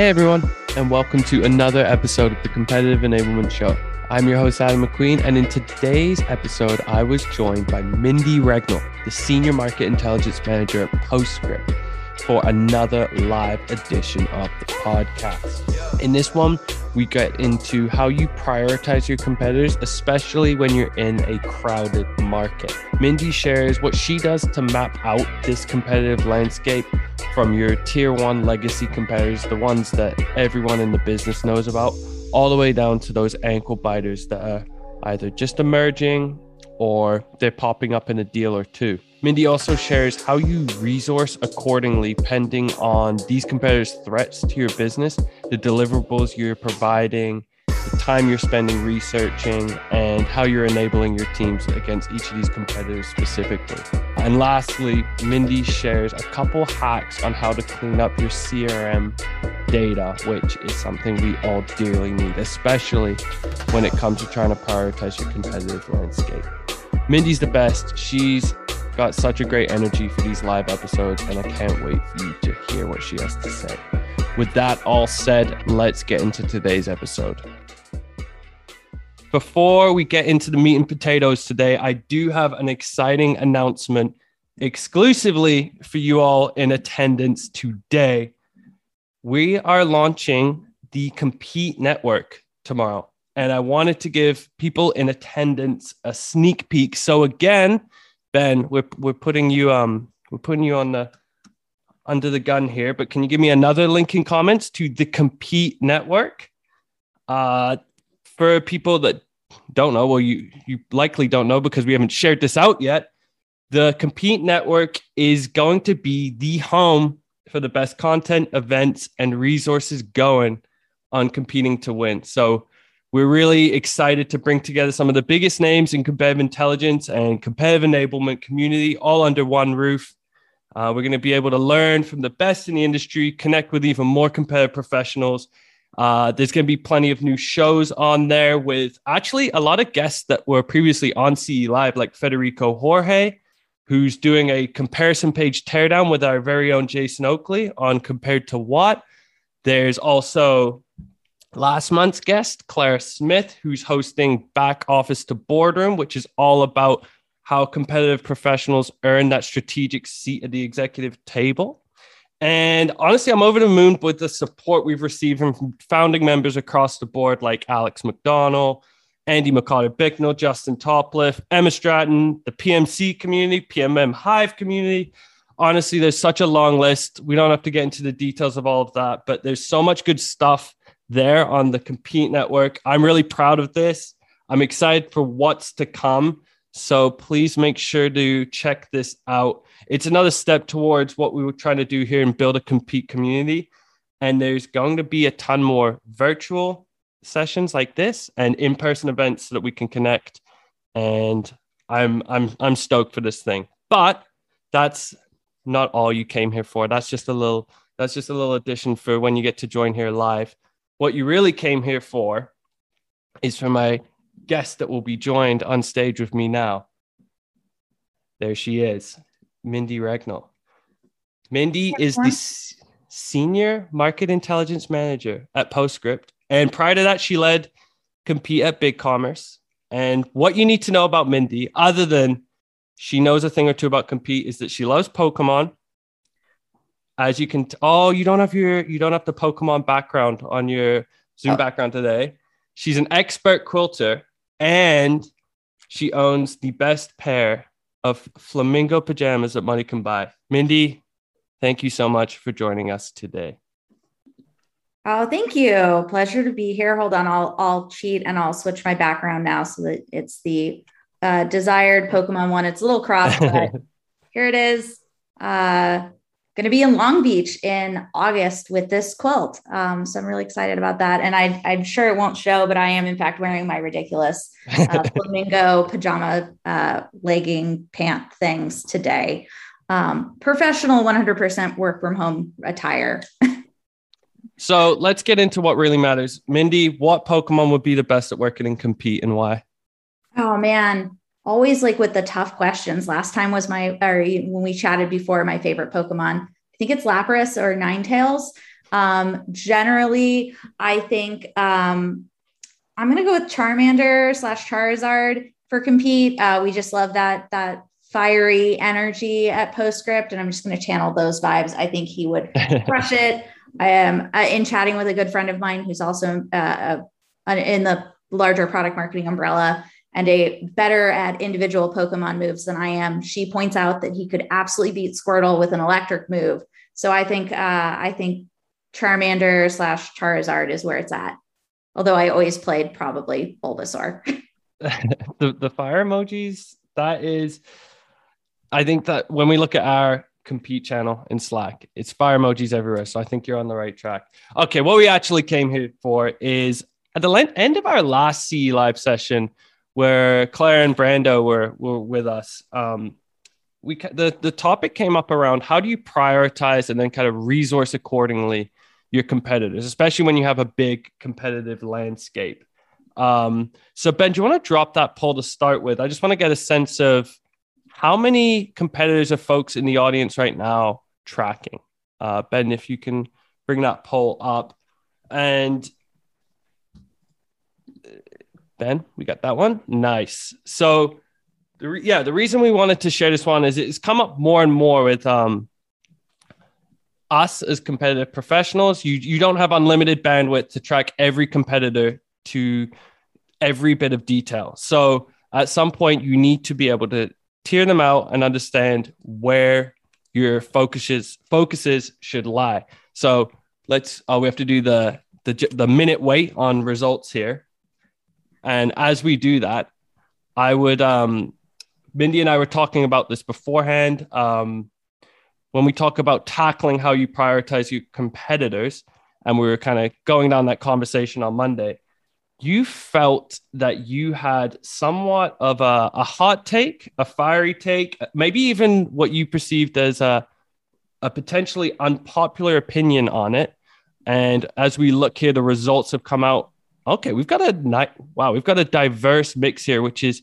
Hey everyone, and welcome to another episode of the Competitive Enablement Show. I'm your host, Adam McQueen, and in today's episode, I was joined by Mindy Regnell, the Senior Market Intelligence Manager at Postscript, for another live edition of the podcast. In this one, we get into how you prioritize your competitors, especially when you're in a crowded market. Mindy shares what she does to map out this competitive landscape from your tier one legacy competitors, the ones that everyone in the business knows about, all the way down to those ankle biters that are either just emerging or they're popping up in a deal or two. Mindy also shares how you resource accordingly, pending on these competitors' threats to your business, the deliverables you're providing, the time you're spending researching, and how you're enabling your teams against each of these competitors specifically. And lastly, Mindy shares a couple hacks on how to clean up your CRM data, which is something we all dearly need, especially when it comes to trying to prioritize your competitive landscape. Mindy's the best. She's got such a great energy for these live episodes, and I can't wait for you to hear what she has to say. With that all said, let's get into today's episode. Before we get into the meat and potatoes today, I do have an exciting announcement exclusively for you all in attendance today. We are launching the Compete Network tomorrow, and I wanted to give people in attendance a sneak peek. So again, Ben, we're we're putting you um we're putting you on the under the gun here, but can you give me another link in comments to the Compete Network? Uh, for people that don't know, well, you you likely don't know because we haven't shared this out yet. The Compete Network is going to be the home for the best content, events, and resources going on competing to win. So we're really excited to bring together some of the biggest names in competitive intelligence and competitive enablement community all under one roof. Uh, we're going to be able to learn from the best in the industry, connect with even more competitive professionals, uh, there's going to be plenty of new shows on there with actually a lot of guests that were previously on CE Live, like Federico Jorge, who's doing a comparison page teardown with our very own Jason Oakley on compared to what. There's also last month's guest, Clara Smith, who's hosting Back Office to Boardroom, which is all about how competitive professionals earn that strategic seat at the executive table. And honestly, I'm over the moon with the support we've received from founding members across the board, like Alex McDonald, Andy McCotter Bicknell, Justin Topliff, Emma Stratton, the PMC community, PMM Hive community. Honestly, there's such a long list. We don't have to get into the details of all of that, but there's so much good stuff there on the Compete Network. I'm really proud of this. I'm excited for what's to come. So please make sure to check this out. It's another step towards what we were trying to do here and build a compete community. And there's going to be a ton more virtual sessions like this and in-person events so that we can connect. And I'm I'm I'm stoked for this thing. But that's not all you came here for. That's just a little that's just a little addition for when you get to join here live. What you really came here for is for my guest that will be joined on stage with me now. There she is, Mindy Regnell. Mindy is the senior market intelligence manager at Postscript. And prior to that, she led Compete at BigCommerce. And what you need to know about Mindy, other than she knows a thing or two about Compete, is that she loves Pokemon. As you can, t- oh, you don't have your, you don't have the Pokemon background on your Zoom uh, background today. She's an expert quilter and she owns the best pair of flamingo pajamas that money can buy. Mindy, thank you so much for joining us today. Oh, thank you. Pleasure to be here. Hold on, I'll I'll cheat and I'll switch my background now so that it's the uh, desired Pokemon one. It's a little cross, but here it is. Uh, going to be in Long Beach in August with this quilt. Um, so I'm really excited about that. And I, I'm sure it won't show, but I am in fact wearing my ridiculous uh, flamingo pajama uh, legging pant things today. Um, professional 100% work from home attire. so let's get into what really matters. Mindy, what Pokemon would be the best at working and compete and why? Oh man, always like with the tough questions. Last time was my, or when we chatted before, my favorite Pokemon. I think it's Lapras or Ninetales. Um, generally, I think um, I'm gonna go with Charmander slash Charizard for compete. Uh, we just love that that fiery energy at Postscript, and I'm just gonna channel those vibes. I think he would crush it. I am in chatting with a good friend of mine who's also uh in the larger product marketing umbrella and a better at individual Pokemon moves than I am. She points out that he could absolutely beat Squirtle with an electric move. So I think uh, I think Charmander slash Charizard is where it's at. Although I always played probably Bulbasaur. the the fire emojis that is, I think that when we look at our compete channel in Slack, it's fire emojis everywhere. So I think you're on the right track. Okay, what we actually came here for is at the end of our last CE live session, where Claire and Brando were were with us. Um, we the the topic came up around how do you prioritize and then kind of resource accordingly your competitors, especially when you have a big competitive landscape. Um, so Ben, do you want to drop that poll to start with? I just want to get a sense of how many competitors are folks in the audience right now tracking. Uh, ben, if you can bring that poll up, and Ben, we got that one. Nice. So, the re- yeah, the reason we wanted to share this one is it's come up more and more with um, us as competitive professionals. You you don't have unlimited bandwidth to track every competitor to every bit of detail. So at some point, you need to be able to tier them out and understand where your focuses focuses should lie. So let's. Oh, we have to do the the the minute wait on results here. And as we do that, I would, um, Mindy and I were talking about this beforehand. Um, when we talk about tackling how you prioritize your competitors, and we were kind of going down that conversation on Monday, you felt that you had somewhat of a, a hot take, a fiery take, maybe even what you perceived as a, a potentially unpopular opinion on it. And as we look here, the results have come out okay, we've got a night. Wow, we've got a diverse mix here, which is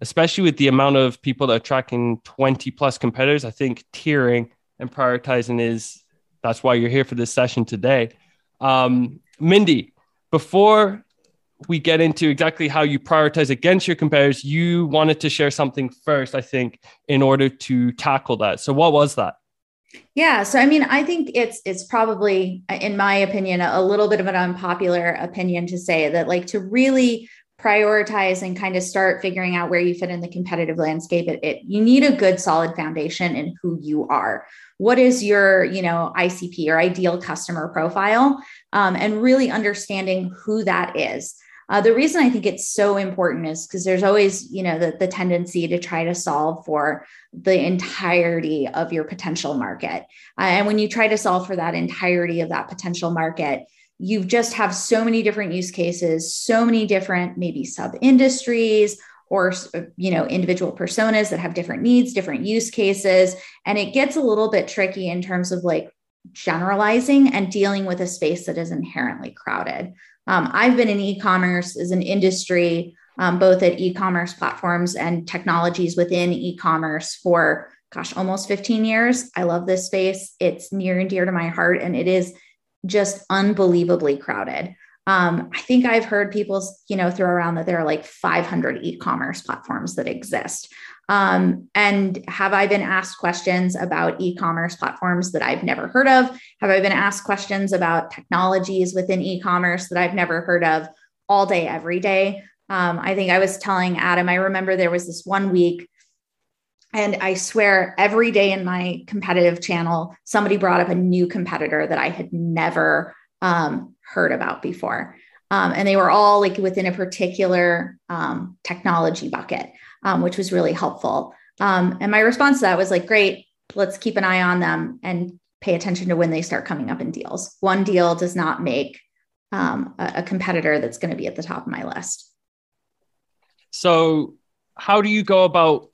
especially with the amount of people that are tracking 20 plus competitors. I think tiering and prioritizing is that's why you're here for this session today. Um, Mindy, before we get into exactly how you prioritize against your competitors, you wanted to share something first, I think, in order to tackle that. So, what was that? Yeah, so I mean, I think it's it's probably, in my opinion, a little bit of an unpopular opinion to say that, like, to really prioritize and kind of start figuring out where you fit in the competitive landscape it, it, you need a good solid foundation in who you are what is your you know icp or ideal customer profile um, and really understanding who that is uh, the reason I think it's so important is because there's always, you know, the, the tendency to try to solve for the entirety of your potential market. Uh, and when you try to solve for that entirety of that potential market, you just have so many different use cases, so many different maybe sub industries or you know individual personas that have different needs different use cases and it gets a little bit tricky in terms of like generalizing and dealing with a space that is inherently crowded um, I've been in e commerce as an industry, um, both at e commerce platforms and technologies within e commerce for, gosh, almost 15 years. I love this space. It's near and dear to my heart, and it is just unbelievably crowded. Um, I think I've heard people, you know, throw around that there are like 500 e-commerce platforms that exist. Um, and have I been asked questions about e commerce platforms that I've never heard of? Have I been asked questions about technologies within e commerce that I've never heard of all day, every day? Um, I think I was telling Adam, I remember there was this one week, and I swear every day in my competitive channel, somebody brought up a new competitor that I had never um, heard about before. Um, and they were all like within a particular um, technology bucket um, which was really helpful. Um, and my response to that was like, great, let's keep an eye on them and pay attention to when they start coming up in deals. One deal does not make um, a, a competitor that's going to be at the top of my list. So, how do you go about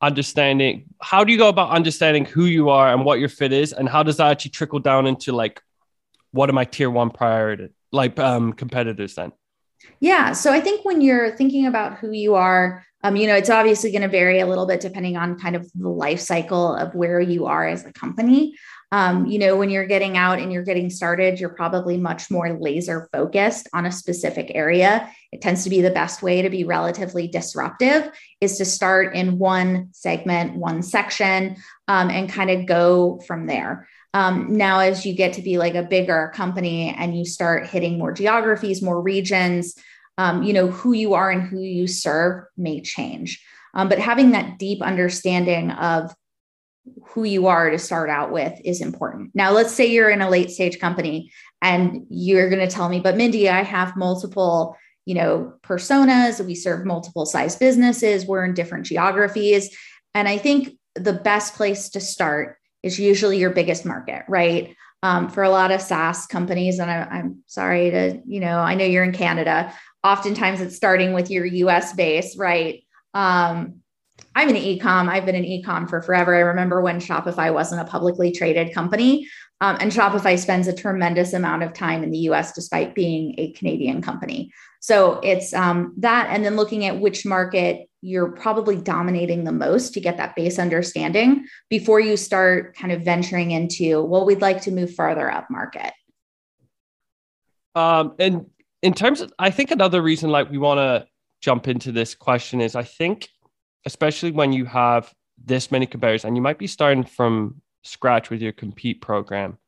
understanding? How do you go about understanding who you are and what your fit is, and how does that actually trickle down into like what are my tier one priority like um, competitors then? Yeah. So I think when you're thinking about who you are, um, you know, it's obviously going to vary a little bit depending on kind of the life cycle of where you are as a company. Um, you know, when you're getting out and you're getting started, you're probably much more laser focused on a specific area. It tends to be the best way to be relatively disruptive is to start in one segment, one section, um, and kind of go from there. Um, now, as you get to be like a bigger company and you start hitting more geographies, more regions, um, you know, who you are and who you serve may change. Um, but having that deep understanding of who you are to start out with is important. Now, let's say you're in a late stage company and you're going to tell me, but Mindy, I have multiple, you know, personas. We serve multiple size businesses. We're in different geographies. And I think the best place to start is usually your biggest market, right? Um, for a lot of SaaS companies, and I, I'm sorry to, you know, I know you're in Canada. Oftentimes it's starting with your US base, right? Um, I'm in ecom. I've been in ecom for forever. I remember when Shopify wasn't a publicly traded company. Um, and Shopify spends a tremendous amount of time in the US despite being a Canadian company. So it's um, that. And then looking at which market you're probably dominating the most to get that base understanding before you start kind of venturing into, well, we'd like to move further up market. Um, and in terms of, I think another reason like we want to jump into this question is I think especially when you have this many competitors and you might be starting from scratch with your compete program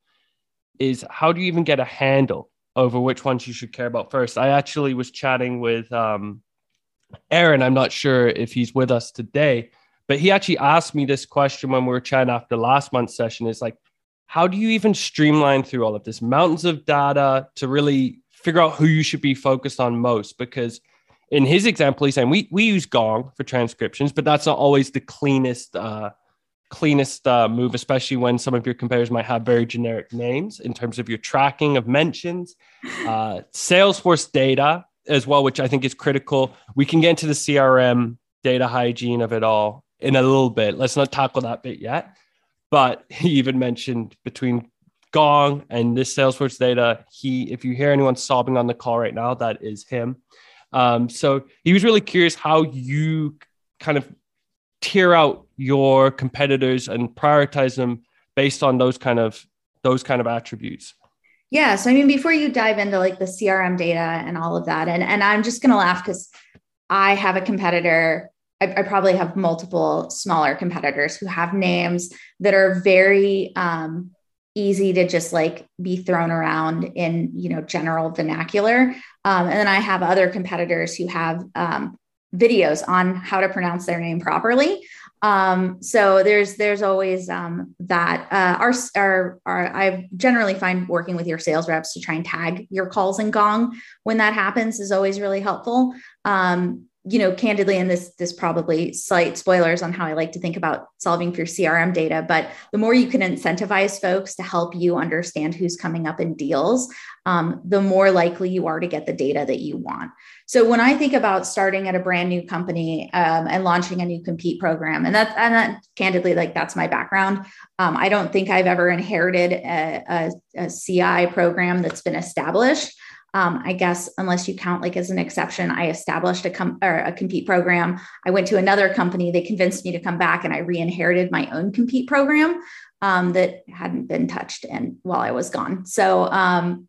is how do you even get a handle over which ones you should care about first i actually was chatting with um, aaron i'm not sure if he's with us today but he actually asked me this question when we were chatting after last month's session. Is like how do you even streamline through all of this? Mountains of data to really figure out who you should be focused on most because in his example, he's saying we we use Gong for transcriptions, but that's not always the cleanest uh, cleanest uh, move, especially when some of your competitors might have very generic names in terms of your tracking of mentions, uh, Salesforce data as well, which I think is critical. We can get into the CRM data hygiene of it all in a little bit. Let's not tackle that bit yet. But he even mentioned between Gong and this Salesforce data, he if you hear anyone sobbing on the call right now, that is him. Um, so he was really curious how you kind of tier out your competitors and prioritize them based on those kind of those kind of attributes. Yeah. So I mean, before you dive into like the CRM data and all of that, and and I'm just gonna laugh because I have a competitor. I, I, probably have multiple smaller competitors who have names that are very um, easy to just like be thrown around in you know general vernacular um, and then i have other competitors who have um, videos on how to pronounce their name properly um, so there's there's always um, that uh, our, our, our i generally find working with your sales reps to try and tag your calls in gong when that happens is always really helpful. Um, you know, candidly, and this this probably slight spoilers on how I like to think about solving for CRM data, but the more you can incentivize folks to help you understand who's coming up in deals, um, the more likely you are to get the data that you want. So when I think about starting at a brand new company um, and launching a new compete program, and that, and that candidly, like that's my background. Um, I don't think I've ever inherited a, a, a CI program that's been established. Um, I guess unless you count like as an exception, I established a com- or a compete program. I went to another company. They convinced me to come back, and I re-inherited my own compete program um, that hadn't been touched and while I was gone. So um,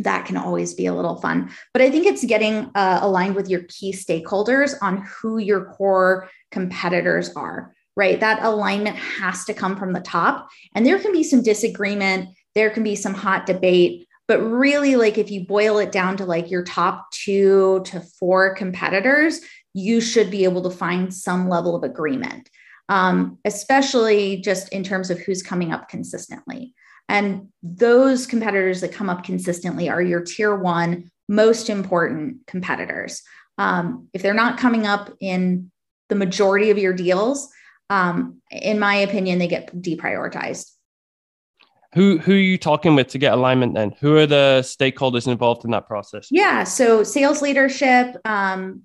that can always be a little fun. But I think it's getting uh, aligned with your key stakeholders on who your core competitors are. Right, that alignment has to come from the top, and there can be some disagreement. There can be some hot debate but really like if you boil it down to like your top two to four competitors you should be able to find some level of agreement um, especially just in terms of who's coming up consistently. And those competitors that come up consistently are your tier one most important competitors. Um, if they're not coming up in the majority of your deals um, in my opinion they get deprioritized who who are you talking with to get alignment then? Who are the stakeholders involved in that process? Yeah so sales leadership um,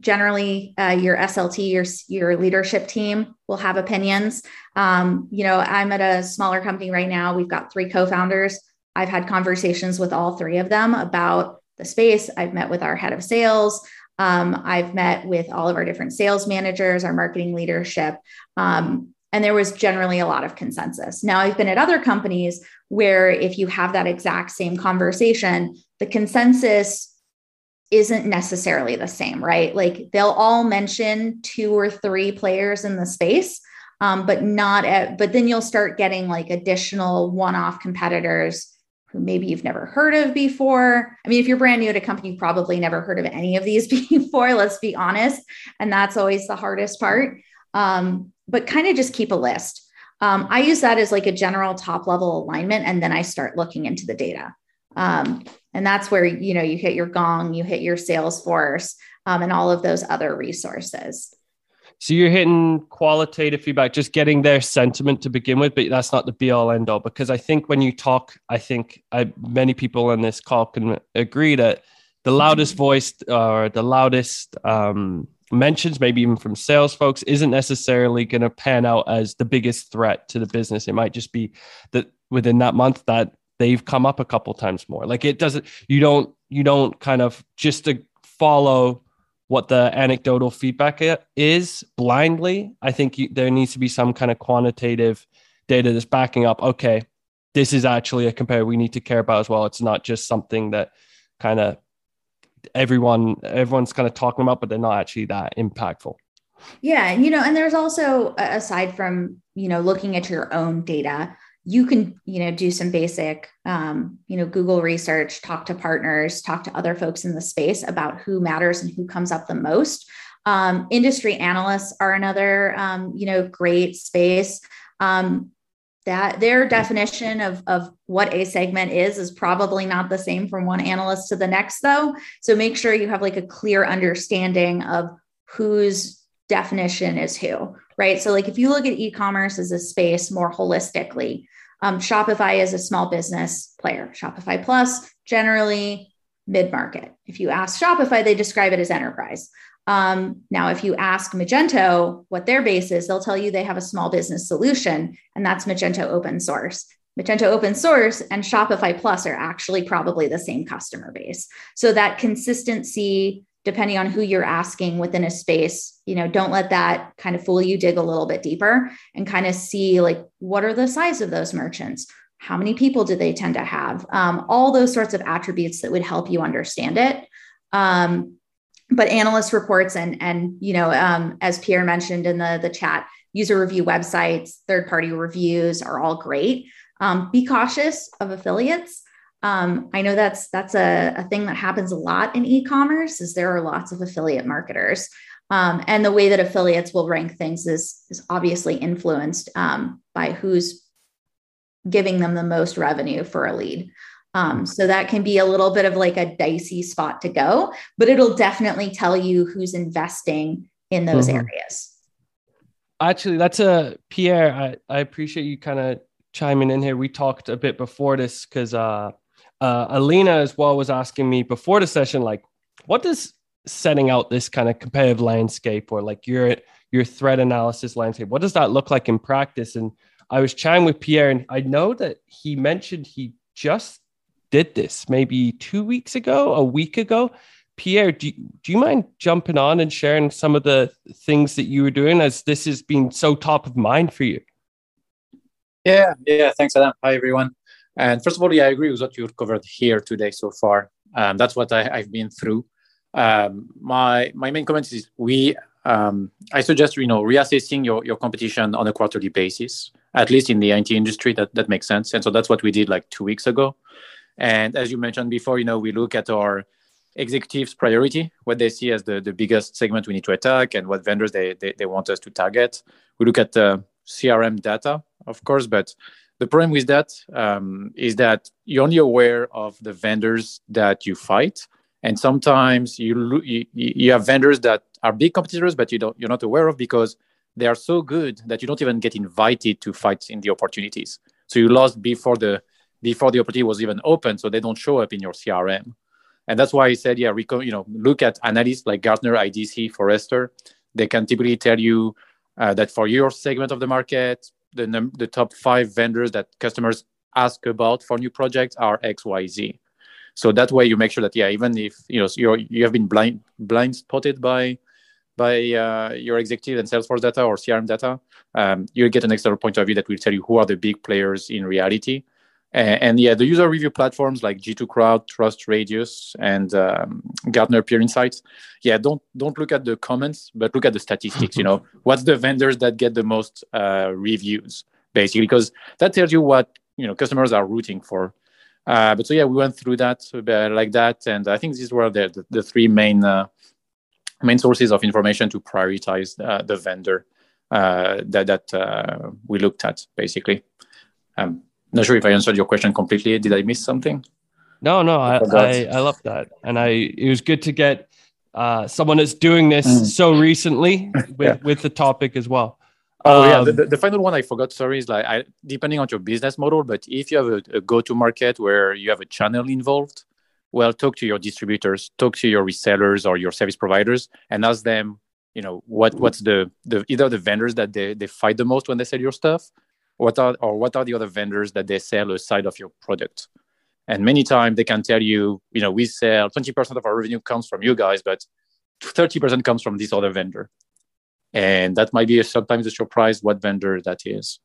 generally uh, your slt your, your leadership team will have opinions. Um, you know i'm at a smaller company right now. We've got three co-founders. I've had conversations with all three of them about the space. I've met with our head of sales. Um, i've met with all of our different sales managers our marketing leadership. Um, and there was generally a lot of consensus. Now, I've been at other companies where if you have that exact same conversation, the consensus isn't necessarily the same, right? Like they'll all mention two or three players in the space, um, but not at, but then you'll start getting like additional one off competitors who maybe you've never heard of before. I mean, if you're brand new at a company, you've probably never heard of any of these before, let's be honest. And that's always the hardest part. Um, but kind of just keep a list. Um, I use that as like a general top level alignment, and then I start looking into the data. Um, and that's where you know you hit your gong, you hit your Salesforce, um, and all of those other resources. So you're hitting qualitative feedback, just getting their sentiment to begin with, but that's not the be all end all. Because I think when you talk, I think I, many people on this call can agree that the loudest voice or the loudest um, mentions, maybe even from sales folks, isn't necessarily going to pan out as the biggest threat to the business. It might just be that within that month that they've come up a couple times more. Like it doesn't, you don't, you don't kind of just to follow what the anecdotal feedback is blindly. I think you, there needs to be some kind of quantitative data that's backing up. Okay, this is actually a compare we need to care about as well. It's not just something that kind of everyone everyone's kind of talking about, but they're not actually that impactful. Yeah, you know, and there's also aside from you know looking at your own data, you can you know do some basic um, you know Google research, talk to partners, talk to other folks in the space about who matters and who comes up the most. Um, industry analysts are another um, you know great space. Um, that their definition of, of what a segment is is probably not the same from one analyst to the next though. So make sure you have like a clear understanding of whose definition is who right? So like if you look at e-commerce as a space more holistically um, shopify is a small business player. Shopify plus generally mid-market. If you ask shopify they describe it as enterprise um, now, if you ask Magento what their base is, they'll tell you they have a small business solution, and that's Magento open source. Magento open source and Shopify Plus are actually probably the same customer base. So that consistency, depending on who you're asking within a space, you know, don't let that kind of fool you. Dig a little bit deeper and kind of see like what are the size of those merchants? How many people do they tend to have? Um, all those sorts of attributes that would help you understand it. Um, but analyst reports and and you know um, as pierre mentioned in the the chat user review websites third party reviews are all great. Um, be cautious of affiliates. Um, i know that's that's a, a, thing that happens a lot in e-commerce is there are lots of affiliate marketers. Um, and the way that affiliates will rank things is is obviously influenced um, by who's giving them the most revenue for a lead um, so that can be a little bit of like a dicey spot to go, but it'll definitely tell you who's investing in those mm-hmm. areas. Actually, that's a Pierre. I, I appreciate you kind of chiming in here. We talked a bit before this because uh, uh, Alina as well was asking me before the session, like, what does setting out this kind of competitive landscape or like your your threat analysis landscape, what does that look like in practice? And I was chatting with Pierre, and I know that he mentioned he just did this maybe two weeks ago, a week ago. Pierre, do you, do you mind jumping on and sharing some of the things that you were doing as this has been so top of mind for you? Yeah, yeah. Thanks, Adam. Hi, everyone. And first of all, yeah, I agree with what you've covered here today so far. Um, that's what I, have been through. Um, my my main comment is we. Um, I suggest you know reassessing your, your competition on a quarterly basis, at least in the IT industry. That that makes sense. And so that's what we did like two weeks ago. And as you mentioned before, you know, we look at our executives' priority, what they see as the, the biggest segment we need to attack, and what vendors they, they, they want us to target. We look at the CRM data, of course, but the problem with that um, is that you're only aware of the vendors that you fight, and sometimes you, you you have vendors that are big competitors, but you don't you're not aware of because they are so good that you don't even get invited to fight in the opportunities. So you lost before the before the opportunity was even open, so they don't show up in your CRM. And that's why I said, yeah, you know, look at analysts like Gartner, IDC, Forrester. They can typically tell you uh, that for your segment of the market, the num- the top five vendors that customers ask about for new projects are X, Y, Z. So that way you make sure that yeah, even if you know you're, you have been blind blind spotted by by uh, your executive and Salesforce data or CRM data, um, you'll get an external point of view that will tell you who are the big players in reality. And, and yeah, the user review platforms like G2 Crowd, TrustRadius, and um, Gartner Peer Insights. Yeah, don't don't look at the comments, but look at the statistics. you know, what's the vendors that get the most uh, reviews, basically, because that tells you what you know customers are rooting for. Uh, but so yeah, we went through that uh, like that, and I think these were the the, the three main uh, main sources of information to prioritize uh, the vendor uh, that that uh, we looked at basically. Um, not sure if I answered your question completely. Did I miss something? No, no, I I, I love that, and I it was good to get uh, someone that's doing this mm. so recently with yeah. with the topic as well. Oh um, yeah, the, the, the, final one I forgot. Sorry, is like I, depending on your business model, but if you have a, a go-to market where you have a channel involved, well, talk to your distributors, talk to your resellers or your service providers, and ask them, you know, what what's the the either the vendors that they, they fight the most when they sell your stuff, what are or what are the other vendors that they sell aside of your product. And many times they can tell you, you know, we sell 20% of our revenue comes from you guys, but 30% comes from this other vendor. And that might be a, sometimes a surprise what vendor that is.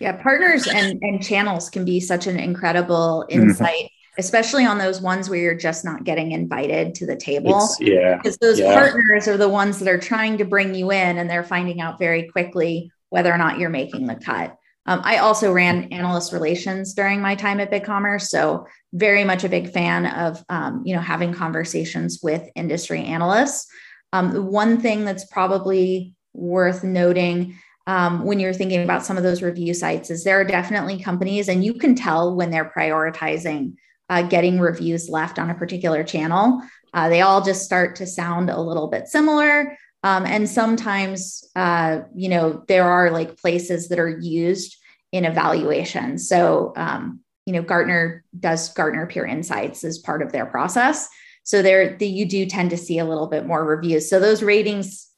Yeah, partners and, and channels can be such an incredible mm-hmm. insight. Mm-hmm especially on those ones where you're just not getting invited to the table. It's, yeah. Because those yeah. partners are the ones that are trying to bring you in and they're finding out very quickly whether or not you're making the cut. Um, I also ran analyst relations during my time at BigCommerce, so very much a big fan of um, you know having conversations with industry analysts. Um, one thing that's probably worth noting um, when you're thinking about some of those review sites is there are definitely companies, and you can tell when they're prioritizing uh, getting reviews left on a particular channel. Uh, they all just start to sound a little bit similar. Um, and sometimes, uh, you know, there are like places that are used in evaluation. So, um, you know, Gartner does Gartner Peer Insights as part of their process. So there, the, you do tend to see a little bit more reviews. So those ratings,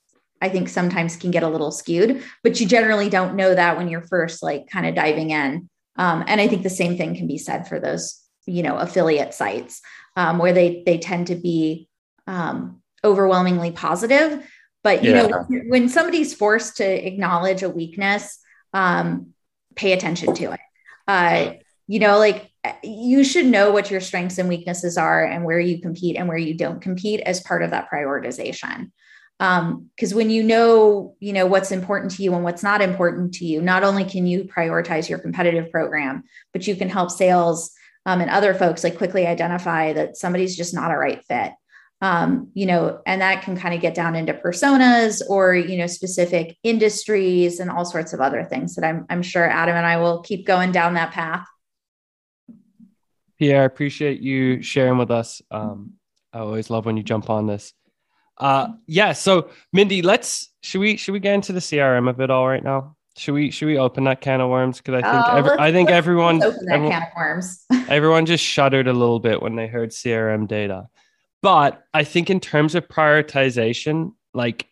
I think, sometimes can get a little skewed, but you generally don't know that when you're first like kind of diving in. Um, and I think the same thing can be said for those, you know, affiliate sites um, where they they tend to be um, overwhelmingly positive but you yeah. know, when somebody's forced to acknowledge a weakness, um, pay attention to it. Uh, you know, like you should know what your strengths and weaknesses are and where you compete and where you don't compete as part of that prioritization. Because um, when you know, you know what's important to you and what's not important to you, not only can you prioritize your competitive program, but you can help sales um, and other folks like quickly identify that somebody's just not a right fit um, you know, and that can kind of get down into personas or, you know, specific industries and all sorts of other things that I'm, I'm sure Adam and I will keep going down that path. Pierre, I appreciate you sharing with us. Um, I always love when you jump on this. Uh, yeah. So Mindy, let's, should we, should we get into the CRM of it all right now? Should we should we open that can of worms? Because I think uh, every, I think everyone open that everyone, can of worms. everyone just shuddered a little bit when they heard CRM data. But I think in terms of prioritization, like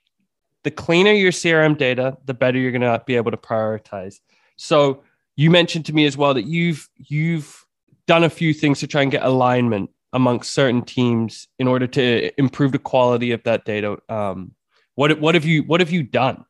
the cleaner your CRM data, the better you're going to be able to prioritize. So you mentioned to me as well that you've you've done a few things to try and get alignment amongst certain teams in order to improve the quality of that data. Um, what what have you what have you done?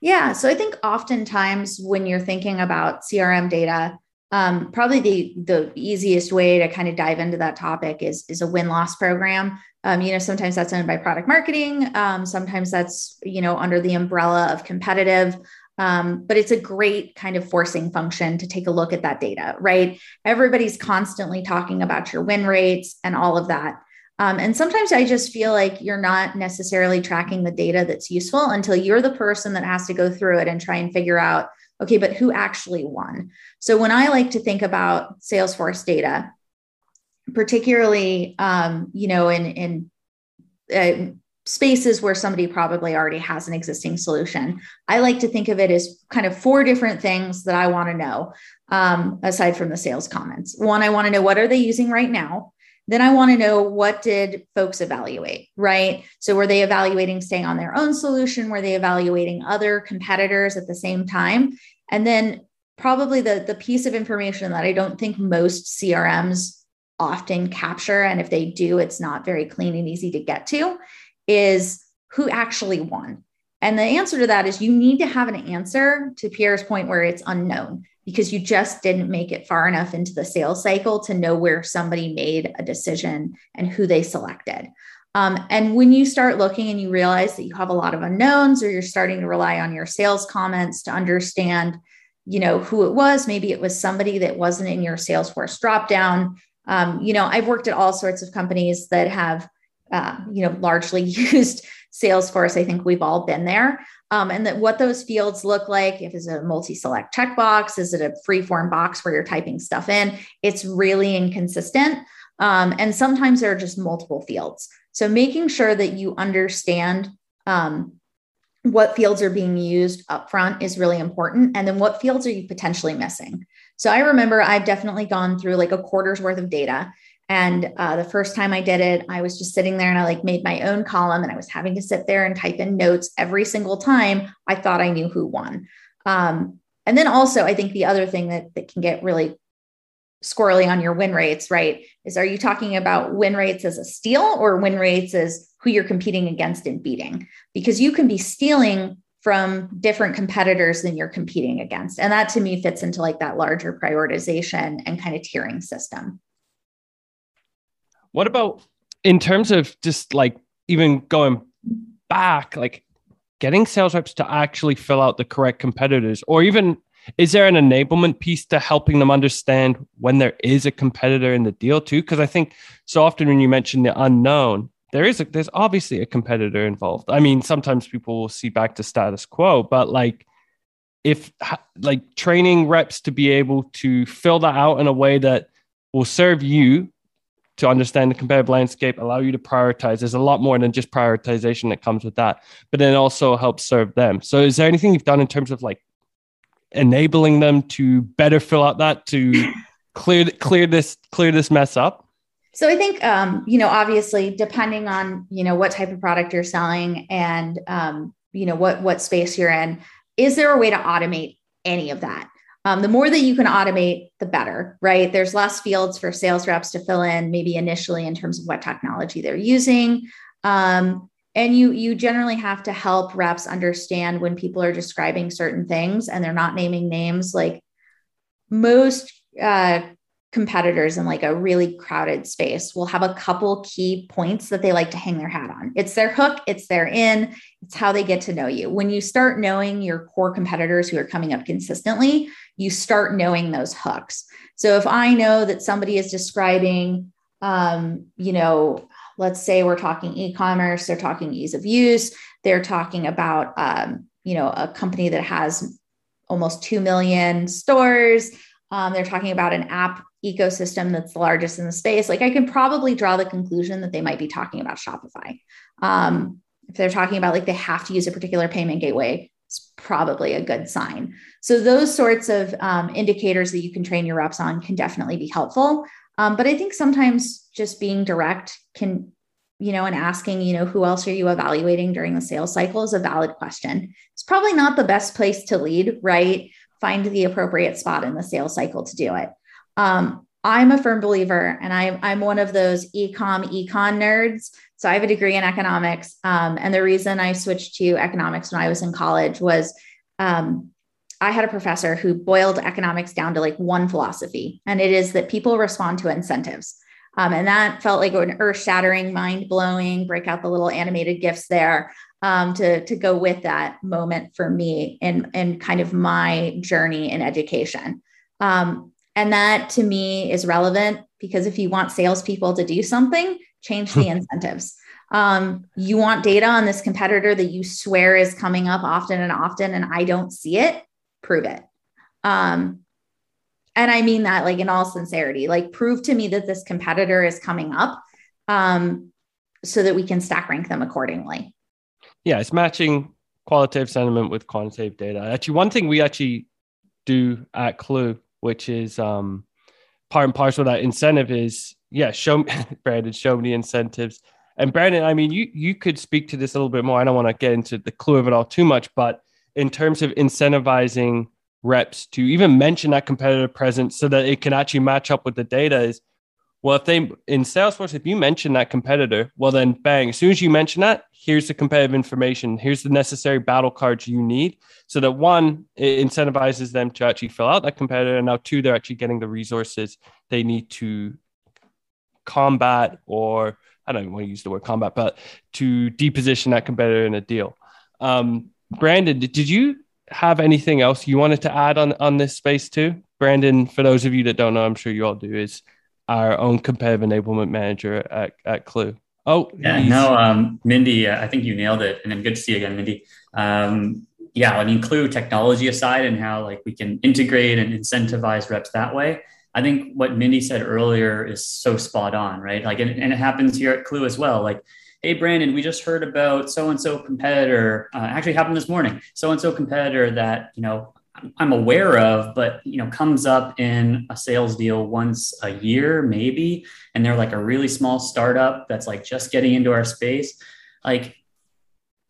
Yeah, so I think oftentimes when you're thinking about CRM data, um, probably the the easiest way to kind of dive into that topic is is a win loss program. Um, you know, sometimes that's owned by product marketing. Um, sometimes that's you know under the umbrella of competitive. Um, but it's a great kind of forcing function to take a look at that data, right? Everybody's constantly talking about your win rates and all of that. Um, and sometimes I just feel like you're not necessarily tracking the data that's useful until you're the person that has to go through it and try and figure out okay, but who actually won? So when I like to think about Salesforce data, particularly, um, you know, in, in uh, spaces where somebody probably already has an existing solution, I like to think of it as kind of four different things that I want to know, um, aside from the sales comments. One, I want to know what are they using right now? Then I want to know what did folks evaluate, right? So were they evaluating staying on their own solution? Were they evaluating other competitors at the same time? And then probably the, the piece of information that I don't think most CRMs often capture, and if they do, it's not very clean and easy to get to, is who actually won? And the answer to that is you need to have an answer to Pierre's point where it's unknown because you just didn't make it far enough into the sales cycle to know where somebody made a decision and who they selected. Um, and when you start looking and you realize that you have a lot of unknowns or you're starting to rely on your sales comments to understand you know who it was maybe it was somebody that wasn't in your salesforce dropdown. Um, you know i've worked at all sorts of companies that have uh, you know largely used salesforce. I think we've all been there um, and that what those fields look like if it's a multi-select checkbox is it a free form box where you're typing stuff in it's really inconsistent um, and sometimes there are just multiple fields so making sure that you understand um, what fields are being used upfront is really important. And then what fields are you potentially missing? So I remember I've definitely gone through like a quarter's worth of data. And uh, the first time I did it, I was just sitting there and I like made my own column and I was having to sit there and type in notes every single time I thought I knew who won. Um, and then also, I think the other thing that, that can get really squirrely on your win rates, right? Is are you talking about win rates as a steal or win rates as who you're competing against and beating? Because you can be stealing from different competitors than you're competing against. And that to me fits into like that larger prioritization and kind of tiering system. What about in terms of just like even going back, like getting sales reps to actually fill out the correct competitors? Or even is there an enablement piece to helping them understand when there is a competitor in the deal too? Because i think so often when you mention the unknown there is a, there's obviously a competitor involved. I mean sometimes people will see back to status quo but like if like training reps to be able to fill that out in a way that will serve you to understand the competitive landscape, allow you to prioritize. There's a lot more than just prioritization that comes with that, but then also helps serve them. So, is there anything you've done in terms of like enabling them to better fill out that to clear clear this clear this mess up? So I think um, you know, obviously, depending on you know what type of product you're selling and um, you know what what space you're in, is there a way to automate any of that? Um, the more that you can automate, the better, right? There's less fields for sales reps to fill in, maybe initially in terms of what technology they're using. Um, and you you generally have to help reps understand when people are describing certain things and they're not naming names like most uh, competitors in like a really crowded space will have a couple key points that they like to hang their hat on it's their hook it's their in it's how they get to know you when you start knowing your core competitors who are coming up consistently you start knowing those hooks. So if i know that somebody is describing um, you know let's say we're talking e-commerce they're talking ease of use they're talking about um, you know a company that has almost 2 million stores um, they're talking about an app ecosystem that's the largest in the space like i can probably draw the conclusion that they might be talking about shopify. Um, if they're talking about like they have to use a particular payment gateway it's probably a good sign so those sorts of um, indicators that you can train your reps on can definitely be helpful um, but I think sometimes just being direct can, you know, and asking, you know, who else are you evaluating during the sales cycle is a valid question. It's probably not the best place to lead, right? Find the appropriate spot in the sales cycle to do it. Um, I'm a firm believer, and I, I'm one of those ecom econ nerds. So I have a degree in economics, um, and the reason I switched to economics when I was in college was um, I had a professor who boiled economics down to like one philosophy, and it is that people respond to incentives. Um, and that felt like an earth shattering, mind blowing, break out the little animated gifs there um, to, to go with that moment for me and, and kind of my journey in education. Um, and that to me is relevant because if you want salespeople to do something, change the incentives. Um, you want data on this competitor that you swear is coming up often and often, and I don't see it prove it. Um, and I mean that like in all sincerity, like prove to me that this competitor is coming up um, so that we can stack rank them accordingly. Yeah, it's matching qualitative sentiment with quantitative data. Actually, one thing we actually do at Klue, which is um, part and parcel of that incentive, is yeah, show me, Brandon, show me the incentives. And Brandon, I mean, you you could speak to this a little bit more. I don't want to get into the Klue of it all too much, but in terms of incentivizing reps to even mention that competitive presence so that it can actually match up with the data is Well, if they in Salesforce, if you mention that competitor, well, then bang, as soon as you mention that, here's the competitive information, here's the necessary battle cards you need. So that one, it incentivizes them to actually fill out that competitor. And now two, they're actually getting the resources they need to combat or I don't want to use the word combat, but to deposition that competitor in a deal. Um, Brandon, did you have anything else you wanted to add on on this space too? Brandon, for those of you that don't know, I'm sure you all do, is our own competitive enablement manager at, at Klue. Oh, yeah, no, um, Mindy, uh, I think you nailed it. And then good to see you again, Mindy. Um, yeah, I mean, Klue technology aside and how like we can integrate and incentivize reps that way. I think what Mindy said earlier is so spot on, right? Like, and, and it happens here at Klue as well. Like, hey, Brandon, we just heard about so and so competitor. Uh, actually, happened this morning. So and so competitor that you know I'm aware of, but you know, comes up in a sales deal once a year, maybe, and they're like a really small startup that's like just getting into our space. Like,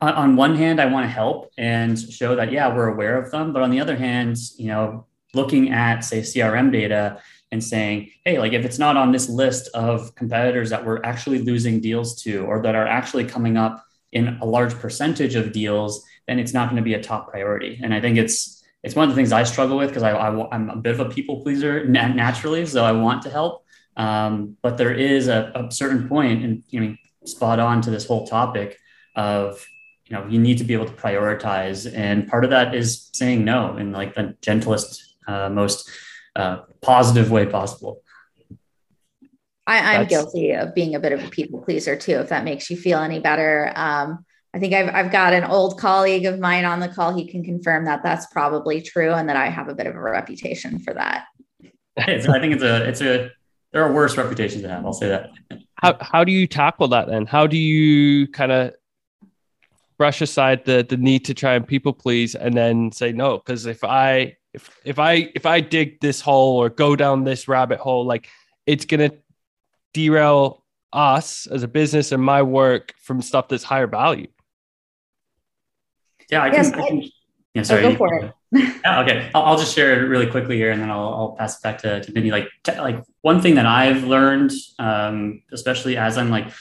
on one hand, I want to help and show that yeah, we're aware of them, but on the other hand, you know, looking at say CRM data and saying, hey, like if it's not on this list of competitors that we're actually losing deals to, or that are actually coming up in a large percentage of deals, then it's not going to be a top priority. And I think it's it's one of the things I struggle with because I, I am a bit of a people pleaser naturally, so I want to help. Um, but there is a, a, certain point, and you know, spot on to this whole topic of you know you need to be able to prioritize, and part of that is saying no in like the gentlest, uh, most uh, positive way possible. I, am guilty of being a bit of a people pleaser too. If that makes you feel any better. Um, I think I've, I've got an old colleague of mine on the call. He can confirm that that's probably true and that I have a bit of a reputation for that. I think it's a, it's a, there are worse reputations to have. I'll say that. How, how do you tackle that then? How do you kind of brush aside the, the need to try and people please and then say no? Cause if I, if, if I, if I dig this hole or go down this rabbit hole, like it's going to derail us as a business and my work from stuff that's higher value. Yeah, I can. I, I can yeah, sorry. Go for it. yeah, okay, I'll, I'll, just share it really quickly here, and then I'll, I'll pass it back to, to Vinny. Like, t- like one thing that I've learned, um, especially as I'm like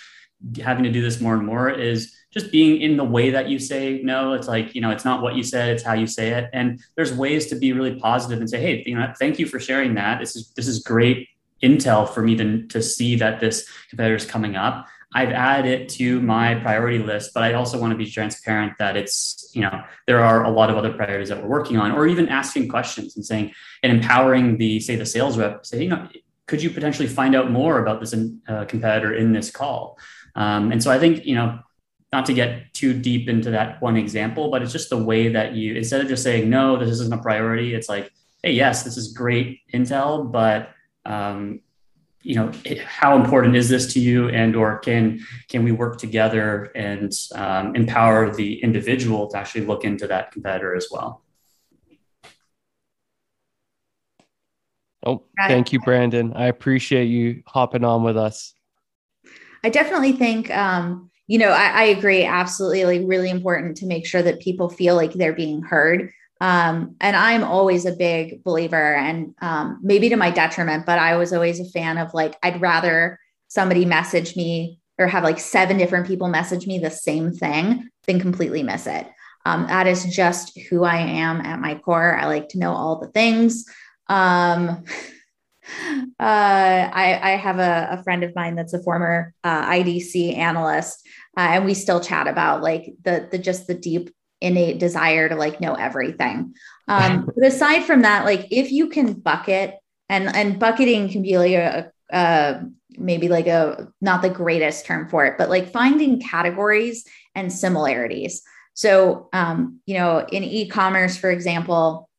having to do this more and more, is just being in the way that you say no. It's like you know, it's not what you said; it's how you say it. And there's ways to be really positive and say, "Hey, you know, thank you for sharing that. This is this is great intel for me to to see that this competitor is coming up." I've added it to my priority list, but I also want to be transparent that it's, you know, there are a lot of other priorities that we're working on, or even asking questions and saying, and empowering the, say, the sales rep, say, you know, could you potentially find out more about this uh, competitor in this call? Um, and so I think, you know, not to get too deep into that one example, but it's just the way that you, instead of just saying, no, this isn't a priority, it's like, hey, yes, this is great intel, but um, you know how important is this to you and or can can we work together and um, empower the individual to actually look into that competitor as well? Oh thank you brandon. I appreciate you hopping on with us. I definitely think um, you know I, I agree absolutely like really important to make sure that people feel like they're being heard um, and I'm always a big believer, and um, maybe to my detriment, but I was always a fan of like, I'd rather somebody message me or have like seven different people message me the same thing than completely miss it. Um, that is just who I am at my core. I like to know all the things. Um, uh, I, I, have a, a, friend of mine that's a former uh, IDC analyst, uh, and we still chat about like the the just the deep innate desire to like know everything. Um, but aside from that, like if you can bucket and and bucketing can be like a, a maybe like a not the greatest term for it, but like finding categories and similarities. So um, you know, in e-commerce, for example,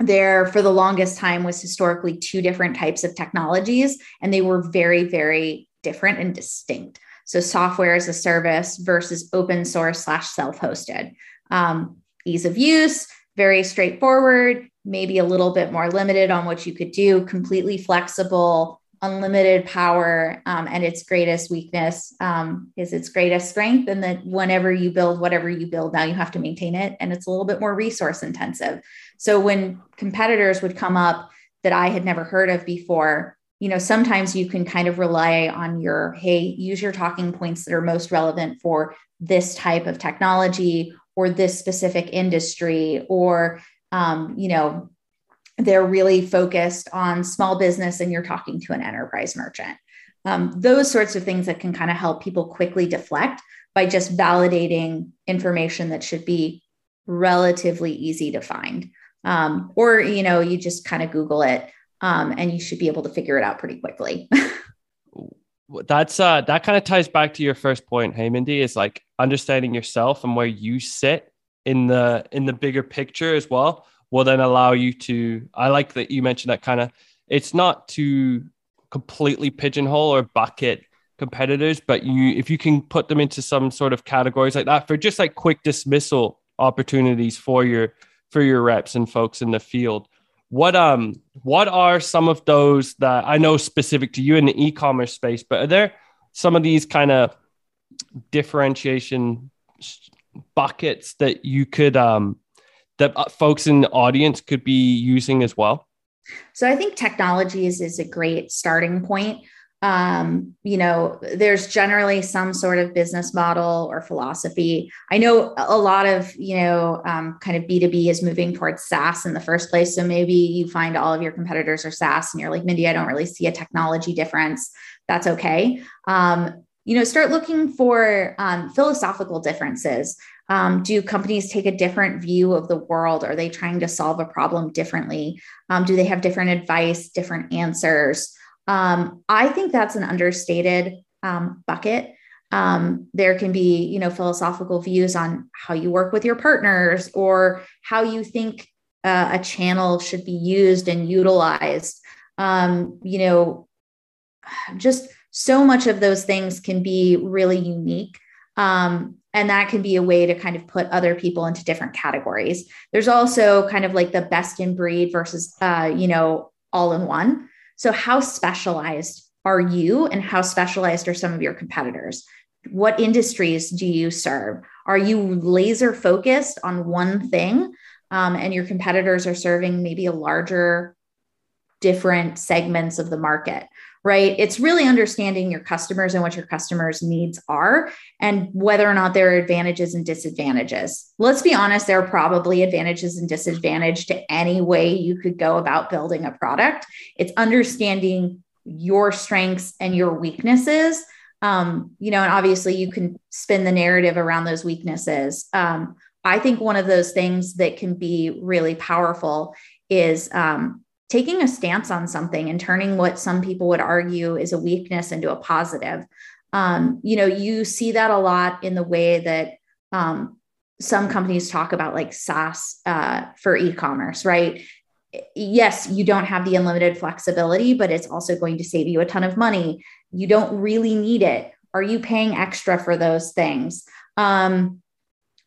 there for the longest time was historically two different types of technologies, and they were very, very different and distinct. So software as a service versus open source slash self-hosted. Um, ease of use, very straightforward, maybe a little bit more limited on what you could do, completely flexible, unlimited power, um, and its greatest weakness um, is its greatest strength. And that whenever you build whatever you build, now you have to maintain it, and it's a little bit more resource intensive. So when competitors would come up that I had never heard of before, you know, sometimes you can kind of rely on your, hey, use your talking points that are most relevant for this type of technology or this specific industry, or, um, you know, they're really focused on small business and you're talking to an enterprise merchant. Um, those sorts of things that can kind of help people quickly deflect by just validating information that should be relatively easy to find. Um, or, you know, you just kind of Google it um, and you should be able to figure it out pretty quickly. That's uh, that kind of ties back to your first point, hey Mindy, is like understanding yourself and where you sit in the in the bigger picture as well will then allow you to i like that you mentioned that kind of it's not to completely pigeonhole or bucket competitors but you if you can put them into some sort of categories like that for just like quick dismissal opportunities for your for your reps and folks in the field what um what are some of those that i know specific to you in the e-commerce space but are there some of these kind of differentiation buckets that you could um that uh, folks in the audience could be using as well? So i think technologies is a great starting point um, you know, there's generally some sort of business model or philosophy. I know a lot of, you know, um, kind of B2B is moving towards SaaS in the first place. So maybe you find all of your competitors are SaaS and you're like, Mindy, I don't really see a technology difference. That's okay. Um, you know, start looking for um, philosophical differences. Um, do companies take a different view of the world? Are they trying to solve a problem differently? Um, do they have different advice, different answers? Um, I think that's an understated um, bucket. Um, there can be, you know, philosophical views on how you work with your partners or how you think uh, a channel should be used and utilized. Um, you know, just so much of those things can be really unique. Um, and that can be a way to kind of put other people into different categories. There's also kind of like the best in breed versus, uh, you know, all in one. So, how specialized are you and how specialized are some of your competitors? What industries do you serve? Are you laser focused on one thing um, and your competitors are serving maybe a larger, different segments of the market? Right? It's really understanding your customers and what your customers' needs are and whether or not there are advantages and disadvantages. Let's be honest, there are probably advantages and disadvantages to any way you could go about building a product. It's understanding your strengths and your weaknesses. Um, you know, and obviously you can spin the narrative around those weaknesses. Um, I think one of those things that can be really powerful is um, taking a stance on something and turning what some people would argue is a weakness into a positive. Um, you know, you see that a lot in the way that um, some companies talk about like SaaS uh, for e-commerce, right? Yes, you don't have the unlimited flexibility, but it's also going to save you a ton of money. You don't really need it. Are you paying extra for those things? Um,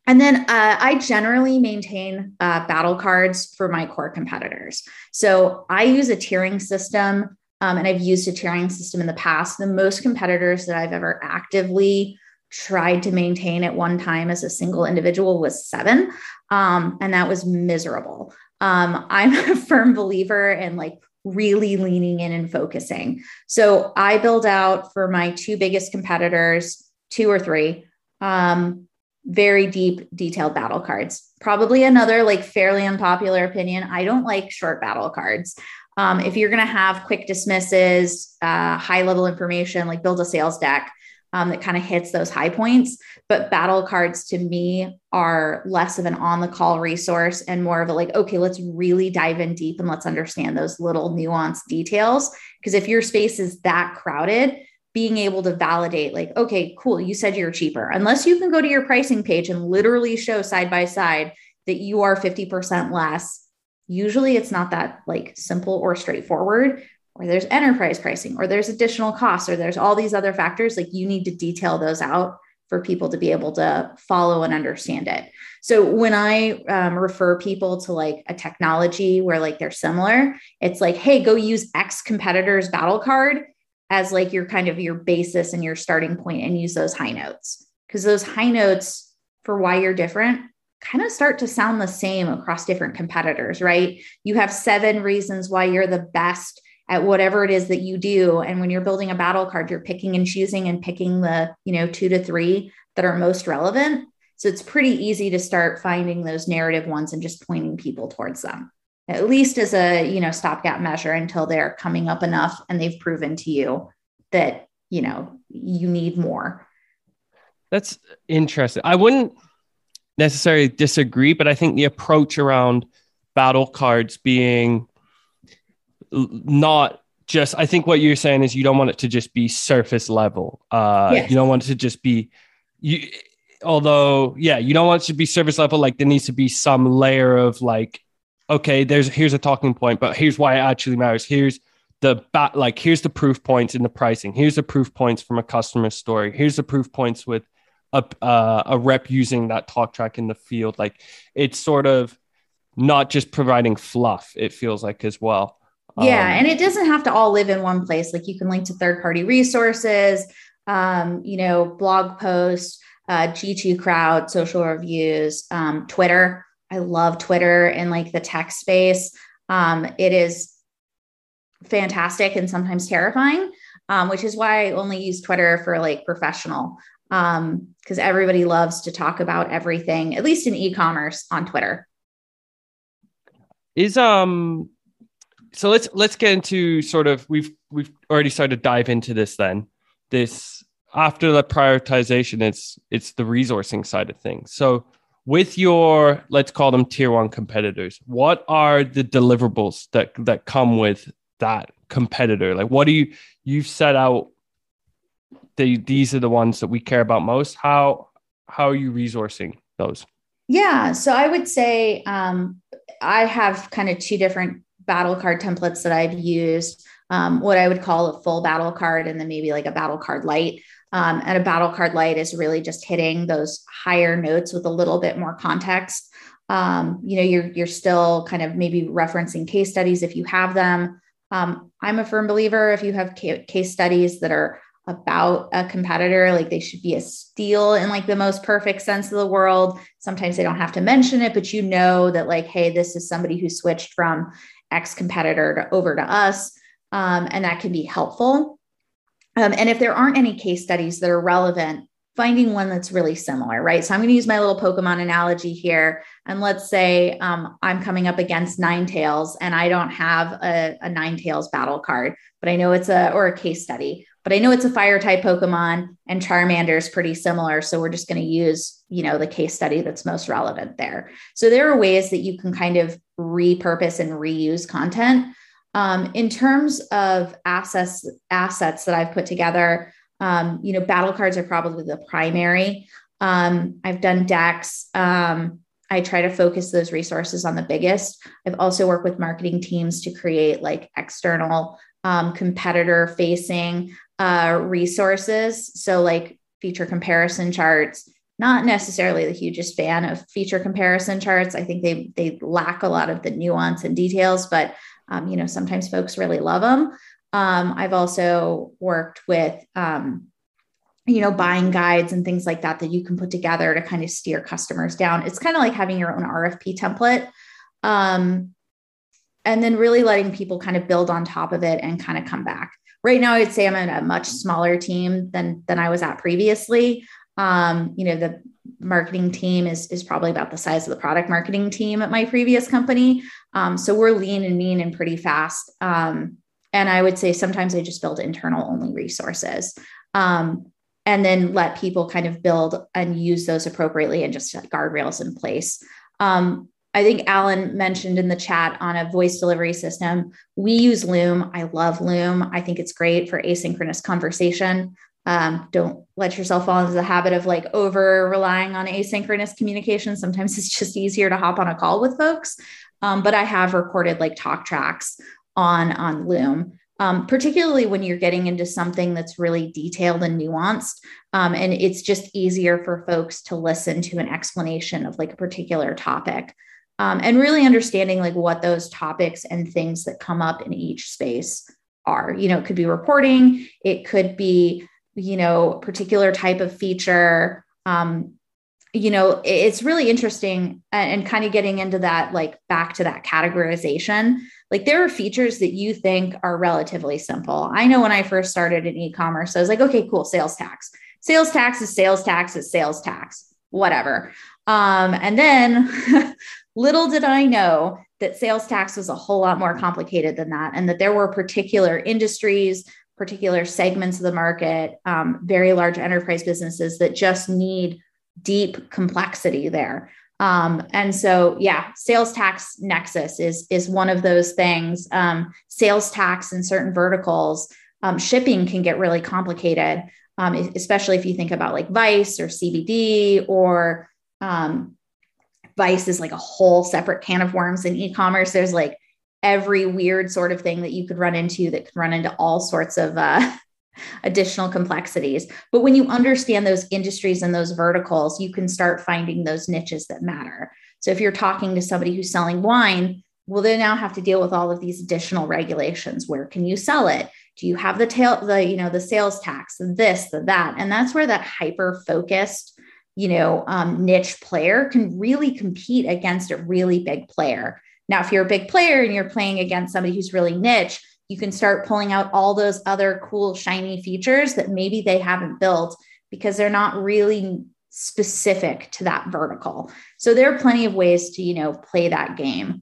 and then uh, I generally maintain uh, battle cards for my core competitors. So I use a tiering system, um, and I've used a tiering system in the past. The most competitors that I've ever actively tried to maintain at one time as a single individual was seven, um, and that was miserable. Um, I'm a firm believer in like really leaning in and focusing. So I build out for my two biggest competitors, two or three. Um, very deep, detailed battle cards. Probably another like fairly unpopular opinion. I don't like short battle cards. Um, if you're going to have quick dismisses, uh, high level information, like build a sales deck um, that kind of hits those high points. But battle cards to me are less of an on the call resource and more of a like, okay, let's really dive in deep and let's understand those little nuanced details. Because if your space is that crowded, being able to validate like okay cool you said you're cheaper. Unless you can go to your pricing page and literally show side by side that you are 50% less usually it's not that like simple or straightforward or there's enterprise pricing or there's additional costs or there's all these other factors like you need to detail those out for people to be able to follow and understand it. So when i um, refer people to like a technology where like they're similar it's like hey go use x competitors battle card as like your kind of your basis and your starting point and use those high notes because those high notes for why you're different kind of start to sound the same across different competitors, right? You have seven reasons why you're the best at whatever it is that you do. And when you're building a battle card, you're picking and choosing and picking the, you know, two to three that are most relevant. So it's pretty easy to start finding those narrative ones and just pointing people towards them, at least as a, you know, stopgap measure until they're coming up enough and they've proven to you that, you know, you need more. That's interesting. I wouldn't necessarily disagree, but I think the approach around battle cards being not just I think what you're saying is you don't want it to just be surface level. Uh yes. you don't want it to just be you although yeah, you don't want it to be surface level like there needs to be some layer of like okay, there's here's a talking point, but here's why it actually matters. Here's the bat like here's the proof points in the pricing. Here's the proof points from a customer story. Here's the proof points with a uh, a rep using that talk track in the field. Like it's sort of not just providing fluff. It feels like as well. Yeah, um, and it doesn't have to all live in one place. Like you can link to third party resources, um, you know, blog posts, uh, G2 crowd, social reviews, um, Twitter. I love Twitter and like the tech space. Um, it is fantastic and sometimes terrifying, um, which is why I only use Twitter for like professional because um, everybody loves to talk about everything, at least in e-commerce on Twitter. Is um so let's let's get into sort of we've we've already started to dive into this then. This after the prioritization, it's it's the resourcing side of things. So with your let's call them tier one competitors, what are the deliverables that that come with that competitor? Like what do you you've set out the, these are the ones that we care about most. How how are you resourcing those? Yeah, so I would say um, I have kind of two different battle card templates that I've used. Um, what I would call a full battle card, and then maybe like a battle card light. Um, and a battle card light is really just hitting those higher notes with a little bit more context. Um, you know, you're you're still kind of maybe referencing case studies if you have them. Um, I'm a firm believer if you have case studies that are about a competitor like they should be a steal in like the most perfect sense of the world sometimes they don't have to mention it but you know that like hey this is somebody who switched from x competitor to over to us um, and that can be helpful um, and if there aren't any case studies that are relevant finding one that's really similar, right? So I'm going to use my little Pokemon analogy here. And let's say um, I'm coming up against Ninetales and I don't have a, a Ninetales battle card, but I know it's a, or a case study, but I know it's a fire type Pokemon and Charmander is pretty similar. So we're just going to use, you know, the case study that's most relevant there. So there are ways that you can kind of repurpose and reuse content. Um, in terms of assets, assets that I've put together, um, you know, battle cards are probably the primary. Um, I've done decks. Um, I try to focus those resources on the biggest. I've also worked with marketing teams to create like external um, competitor facing uh, resources. So, like feature comparison charts. Not necessarily the hugest fan of feature comparison charts. I think they they lack a lot of the nuance and details, but um, you know sometimes folks really love them. Um, I've also worked with, um, you know, buying guides and things like that that you can put together to kind of steer customers down. It's kind of like having your own RFP template. Um, and then really letting people kind of build on top of it and kind of come back. Right now, I'd say I'm in a much smaller team than than I was at previously. Um, you know, the marketing team is is probably about the size of the product marketing team at my previous company. Um, so we're lean and mean and pretty fast. Um, and I would say sometimes I just build internal only resources. Um, and then let people kind of build and use those appropriately and just guardrails in place. Um, I think Alan mentioned in the chat on a voice delivery system. We use Loom. I love Loom. I think it's great for asynchronous conversation. Um, don't let yourself fall into the habit of like over relying on asynchronous communication. Sometimes it's just easier to hop on a call with folks. Um, but I have recorded like talk tracks on on Loom. Um, particularly when you're getting into something that's really detailed and nuanced. Um, and it's just easier for folks to listen to an explanation of like a particular topic um, and really understanding like what those topics and things that come up in each space are. You know, it could be reporting, it could be, you know, particular type of feature. Um, you know, it's really interesting and, and kind of getting into that, like back to that categorization. Like there are features that you think are relatively simple. I know when I first started in e-commerce, I was like, okay, cool, sales tax. Sales tax is sales tax is sales tax, whatever. Um, and then little did I know that sales tax was a whole lot more complicated than that, and that there were particular industries, particular segments of the market, um, very large enterprise businesses that just need deep complexity there. Um, and so, yeah, sales tax nexus is is one of those things. Um, sales tax in certain verticals, um, shipping can get really complicated, um, especially if you think about like Vice or CBD or um, Vice is like a whole separate can of worms in e-commerce. There's like every weird sort of thing that you could run into that could run into all sorts of uh, additional complexities. But when you understand those industries and those verticals, you can start finding those niches that matter. So if you're talking to somebody who's selling wine, well, they now have to deal with all of these additional regulations. Where can you sell it? Do you have the tail, the you know, the sales tax, this, the that, and that's where that hyper focused, you know, um, niche player can really compete against a really big player. Now, if you're a big player and you're playing against somebody who's really niche, you can start pulling out all those other cool, shiny features that maybe they haven't built because they're not really specific to that vertical. So there are plenty of ways to, you know, play that game.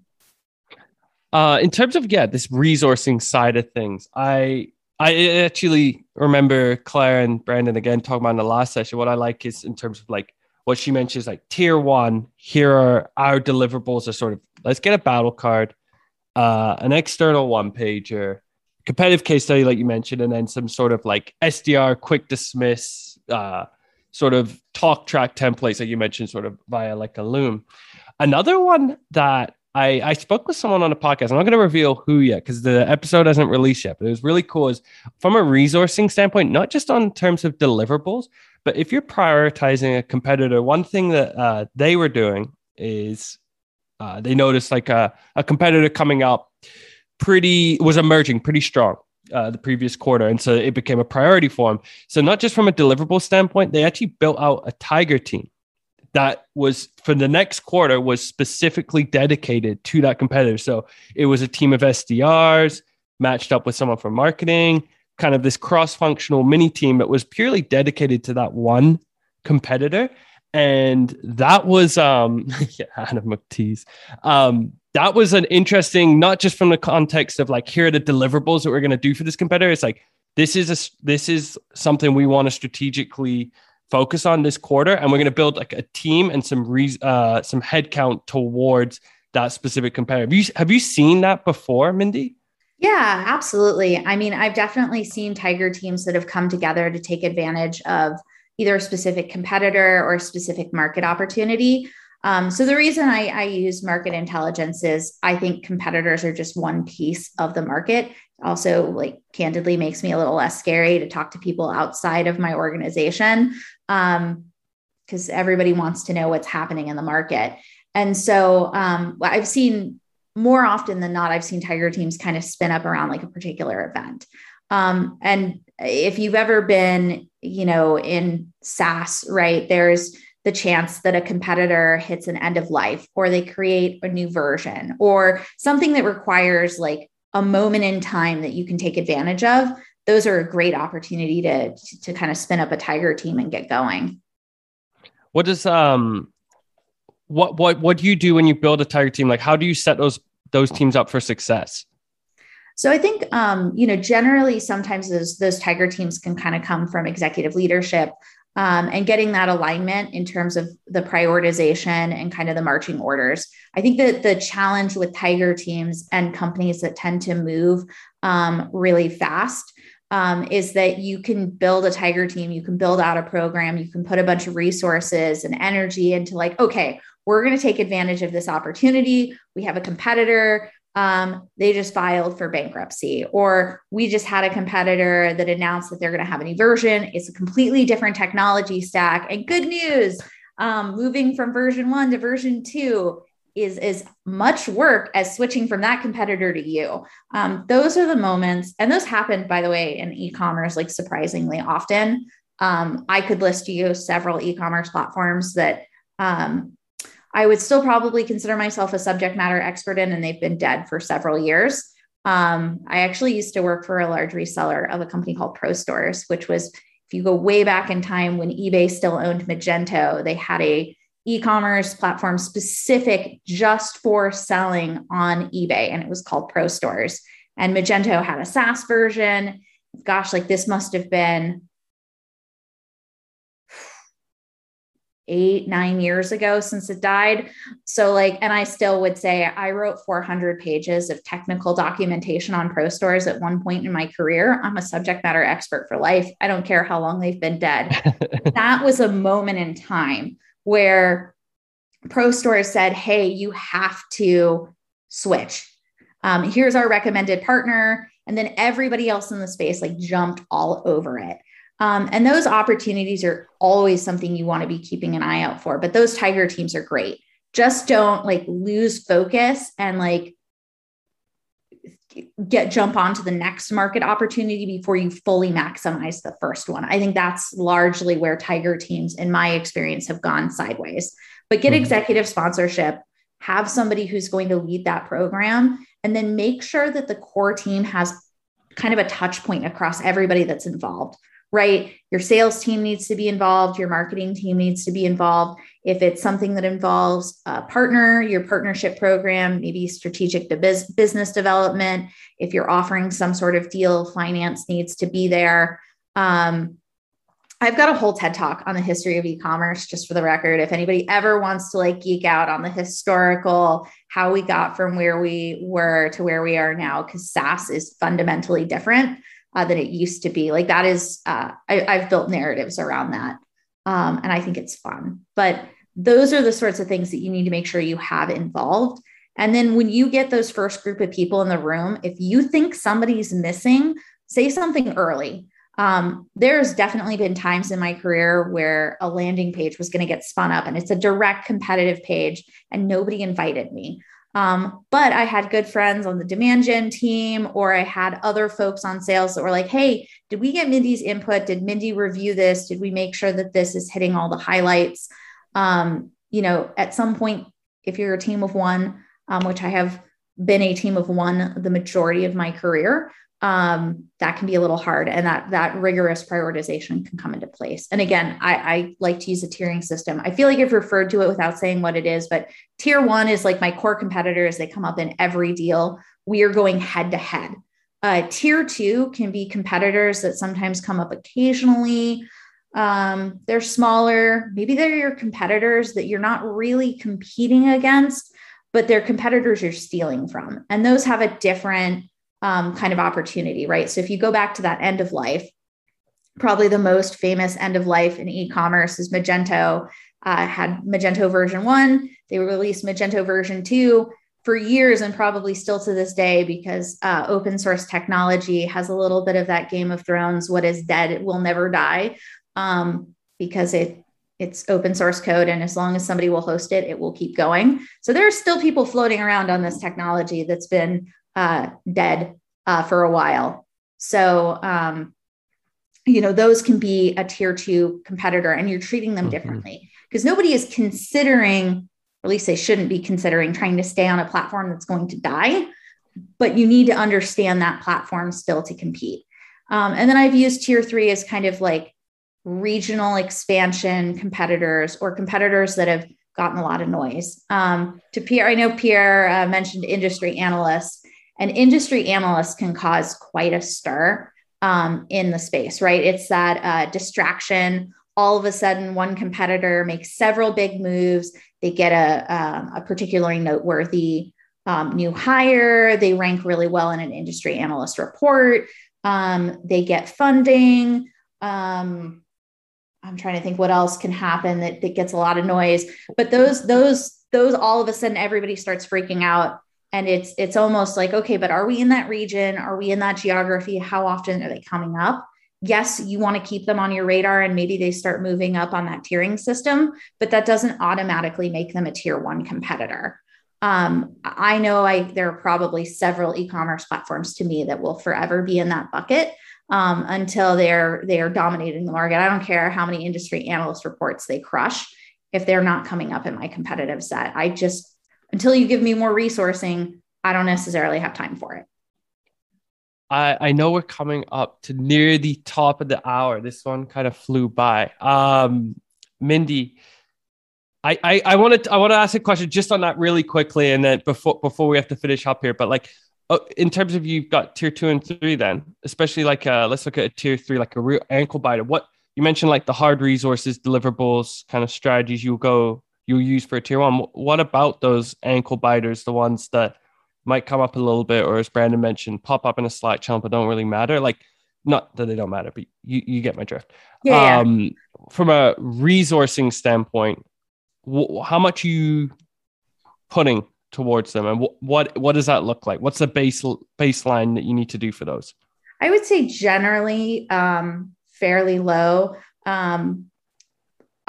Uh, in terms of yeah, this resourcing side of things, I I actually remember Claire and Brandon again talking about in the last session. What I like is in terms of like what she mentions, like tier one. Here are our deliverables. Are sort of let's get a battle card uh, an external one pager, competitive case study, like you mentioned, and then some sort of like SDR, quick dismiss, uh, sort of talk track templates, that you mentioned, sort of via like a Loom. Another one that I, I spoke with someone on a podcast. I'm not going to reveal who yet because the episode hasn't released yet, but it was really cool. Is from a resourcing standpoint, not just on terms of deliverables, but if you're prioritizing a competitor, one thing that uh, they were doing is uh, they noticed like a, a competitor coming up pretty was emerging pretty strong uh, the previous quarter. And so it became a priority for them. So, not just from a deliverable standpoint, they actually built out a Tiger team that was for the next quarter was specifically dedicated to that competitor. So, it was a team of SDRs matched up with someone from marketing, kind of this cross functional mini team that was purely dedicated to that one competitor and that was um yeah, Adam. Um, that was an interesting, not just from the context of like here are the deliverables that we're going to do for this competitor. It's like this is a this is something we want to strategically focus on this quarter, and we're going to build like a team and some re- uh, some headcount towards that specific competitor. Have you have you seen that before, Mindy? Yeah, absolutely. I mean, I've definitely seen Tiger teams that have come together to take advantage of either a specific competitor or a specific market opportunity. Um, so the reason I, I, use market intelligence is I think competitors are just one piece of the market. Also, like candidly, makes me a little less scary to talk to people outside of my organization because um, everybody wants to know what's happening in the market. And so um, I've seen more often than not, I've seen Tiger teams kind of spin up around like a particular event. Um, and if you've ever been, you know, in SaaS, right, there's the chance that a competitor hits an end of life or they create a new version or something that requires like a moment in time that you can take advantage of. Those are a great opportunity to, to kind of spin up a tiger team and get going. What does um what what what do you do when you build a tiger team? Like how do you set those those teams up for success? So I think, um, you know, generally sometimes those, those tiger teams can kind of come from executive leadership um, and getting that alignment in terms of the prioritization and kind of the marching orders. I think that the challenge with tiger teams and companies that tend to move um, really fast um, is that you can build a tiger team, you can build out a program, you can put a bunch of resources and energy into like, okay, we're going to take advantage of this opportunity. We have a competitor um, they just filed for bankruptcy, or we just had a competitor that announced that they're going to have a new version. It's a completely different technology stack. And good news, um, moving from version one to version two is as much work as switching from that competitor to you. Um, those are the moments, and those happen, by the way, in e-commerce like surprisingly often. Um, I could list you several e-commerce platforms that um, I would still probably consider myself a subject matter expert in, and they've been dead for several years. Um, I actually used to work for a large reseller of a company called ProStores, which was, if you go way back in time when eBay still owned Magento, they had a e-commerce platform specific just for selling on eBay, and it was called ProStores. And Magento had a SaaS version. Gosh, like this must have been eight, nine years ago since it died. So, like, and I still would say I wrote 400 pages of technical documentation on ProStores at one point in my career. I'm a subject matter expert for life. I don't care how long they've been dead. that was a moment in time where ProStores said, Hey, you have to switch. Um, here's our recommended partner. And then everybody else in the space like jumped all over it. Um, and those opportunities are always something you want to be keeping an eye out for. But those tiger teams are great. Just don't like lose focus and like get jump onto the next market opportunity before you fully maximize the first one. I think that's largely where tiger teams, in my experience, have gone sideways. But get mm-hmm. executive sponsorship, have somebody who's going to lead that program, and then make sure that the core team has kind of a touch point across everybody that's involved right? Your sales team needs to be involved, your marketing team needs to be involved. If it's something that involves a partner, your partnership program, maybe strategic business development, if you're offering some sort of deal, finance needs to be there. Um, I've got a whole TED talk on the history of e-commerce, just for the record. If anybody ever wants to like geek out on the historical, how we got from where we were to where we are now, because SaaS is fundamentally different uh, than it used to be. Like that is, uh, I, have built narratives around that. Um, and I think it's fun. But those are the sorts of things that you need to make sure you have involved. And then when you get those first group of people in the room, if you think somebody's missing, say something early. Um, there's definitely been times in my career where a landing page was going to get spun up and it's a direct competitive page and nobody invited me. Um, but I had good friends on the demand gen team, or I had other folks on sales that were like, hey, did we get Mindy's input? Did Mindy review this? Did we make sure that this is hitting all the highlights? Um, you know, at some point, if you're a team of one, um, which I have been a team of one the majority of my career, um, that can be a little hard and that that rigorous prioritization can come into place. And again I, I like to use a tiering system. I feel like i've referred to it without saying what it is but tier one is like my core competitors. They come up in every deal. We are going head to head. Uh, tier two can be competitors that sometimes come up occasionally. Um, they're smaller. Maybe they're your competitors that you're not really competing against but they're competitors you're stealing from. And those have a different um, kind of opportunity, right? So if you go back to that end of life, probably the most famous end of life in e-commerce is Magento. Uh, had Magento version one, they released Magento version two for years and probably still to this day because uh, open source technology has a little bit of that Game of Thrones. What is dead will never die um, because it it's open source code and as long as somebody will host it it will keep going so there are still people floating around on this technology that's been uh, dead uh, for a while. So, um, you know, those can be a tier two competitor and you're treating them mm-hmm. differently because nobody is considering, or at least they shouldn't be considering trying to stay on a platform that's going to die, but you need to understand that platform still to compete. Um, and then I've used tier three as kind of like regional expansion competitors or competitors that have gotten a lot of noise. Um, to Pierre, I know Pierre uh, mentioned industry analysts and industry analyst can cause quite a stir um, in the space, right? It's that uh, distraction. All of a sudden, one competitor makes several big moves. They get a, um, a particularly noteworthy um, new hire. They rank really well in an industry analyst report. Um, they get funding. Um, I'm trying to think what else can happen that, that gets a lot of noise. But those, those, those all of a sudden everybody starts freaking out and it's it's almost like okay but are we in that region? Are we in that geography? How often are they coming up? Yes you want to keep them on your radar and maybe they start moving up on that tiering system but that doesn't automatically make them a tier one competitor. Um, i know i there are probably several e-commerce platforms to me that will forever be in that bucket um, until they're they are dominating the market. I don't care how many industry analyst reports they crush if they're not coming up in my competitive set. I just, until you give me more resourcing, I don't necessarily have time for it. I, I know we're coming up to near the top of the hour. This one kind of flew by. Um, Mindy, I, I, I want to I want to ask a question just on that really quickly, and then before before we have to finish up here. But like, uh, in terms of you've got tier two and three, then especially like uh, let's look at a tier three, like a real ankle biter. What you mentioned, like the hard resources, deliverables, kind of strategies you go you'll use for a tier one. What about those ankle biters, the ones that might come up a little bit, or as Brandon mentioned, pop up in a Slack channel but don't really matter? Like, not that they don't matter, but you you get my drift. Yeah. Um, from a resourcing standpoint how much you putting towards them and what, what what does that look like what's the base baseline that you need to do for those i would say generally um, fairly low um,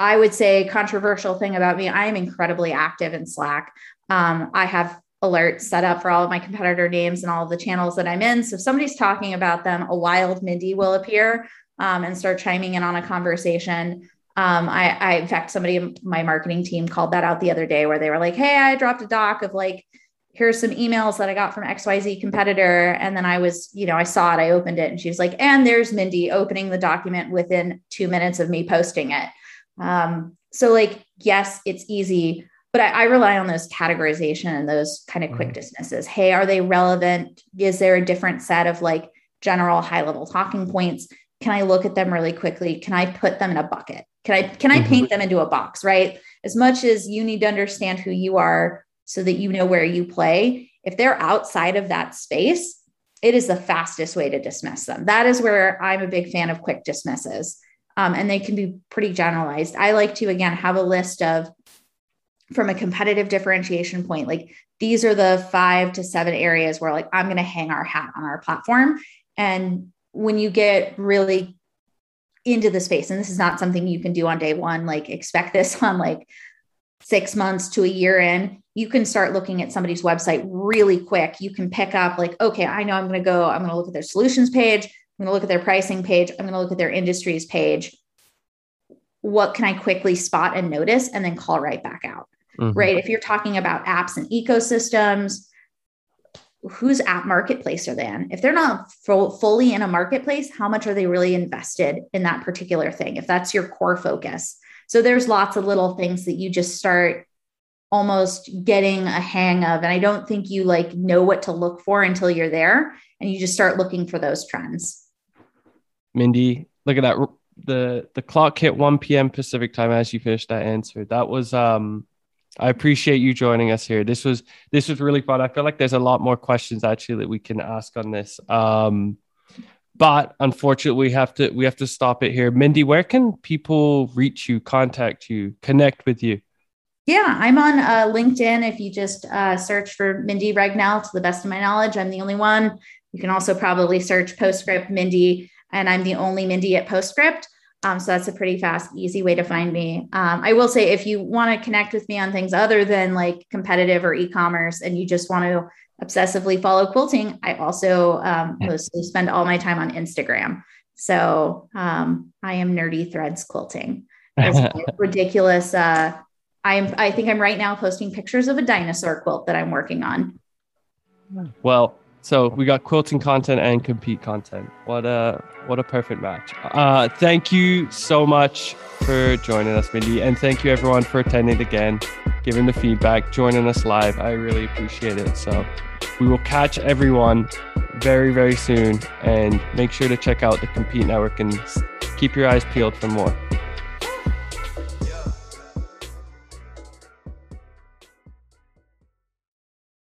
i would say controversial thing about me i am incredibly active in slack um, i have alerts set up for all of my competitor names and all of the channels that i'm in so if somebody's talking about them a wild mindy will appear um, and start chiming in on a conversation um, I, I, in fact, somebody in my marketing team called that out the other day where they were like, Hey, I dropped a doc of like, here's some emails that I got from XYZ competitor. And then I was, you know, I saw it, I opened it, and she was like, and there's Mindy opening the document within two minutes of me posting it. Um, so, like, yes, it's easy, but I, I, rely on those categorization and those kind of quick mm-hmm. dismisses. Hey, are they relevant? Is there a different set of like general high level talking points? Can I look at them really quickly? Can I put them in a bucket? Can I can I mm-hmm. paint them into a box, right? As much as you need to understand who you are so that you know where you play, if they're outside of that space, it is the fastest way to dismiss them. That is where I'm a big fan of quick dismisses. Um, and they can be pretty generalized. I like to again have a list of from a competitive differentiation point, like these are the five to seven areas where like I'm going to hang our hat on our platform. And when you get really into the space and this is not something you can do on day one like expect this on like six months to a year in you can start looking at somebody's website really quick you can pick up like okay i know i'm going to go i'm going to look at their solutions page i'm going to look at their pricing page i'm going to look at their industries page what can i quickly spot and notice and then call right back out mm-hmm. right if you're talking about apps and ecosystems whose app marketplace are they in? If they're not full, fully in a marketplace, how much are they really invested in that particular thing? If that's your core focus. So there's lots of little things that you just start almost getting a hang of. And I don't think you like know what to look for until you're there and you just start looking for those trends. Mindy, look at that. The the clock hit 1 p.m. Pacific time as you finished that answer. That was um I appreciate you joining us here. This was this was really fun. I feel like there's a lot more questions actually that we can ask on this. Um, but unfortunately, we have to we have to stop it here. Mindy, where can people reach you, contact you, connect with you? Yeah, I'm on uh, LinkedIn. If you just uh, search for Mindy Regnell, to the best of my knowledge, I'm the only one. You can also probably search Postscript Mindy, and I'm the only Mindy at Postscript. Um, so that's a pretty fast, easy way to find me. Um, I will say if you want to connect with me on things other than like competitive or e-commerce and you just want to obsessively follow quilting, I also um, mostly spend all my time on Instagram. So um, I am nerdy threads quilting. ridiculous. Uh, I'm I think I'm right now posting pictures of a dinosaur quilt that I'm working on. Well, so we got quilting content and compete content. What a what a perfect match. Uh, thank you so much for joining us, Mindy, and thank you everyone for attending again, giving the feedback, joining us live. I really appreciate it. So we will catch everyone very very soon, and make sure to check out the Compete Network and keep your eyes peeled for more.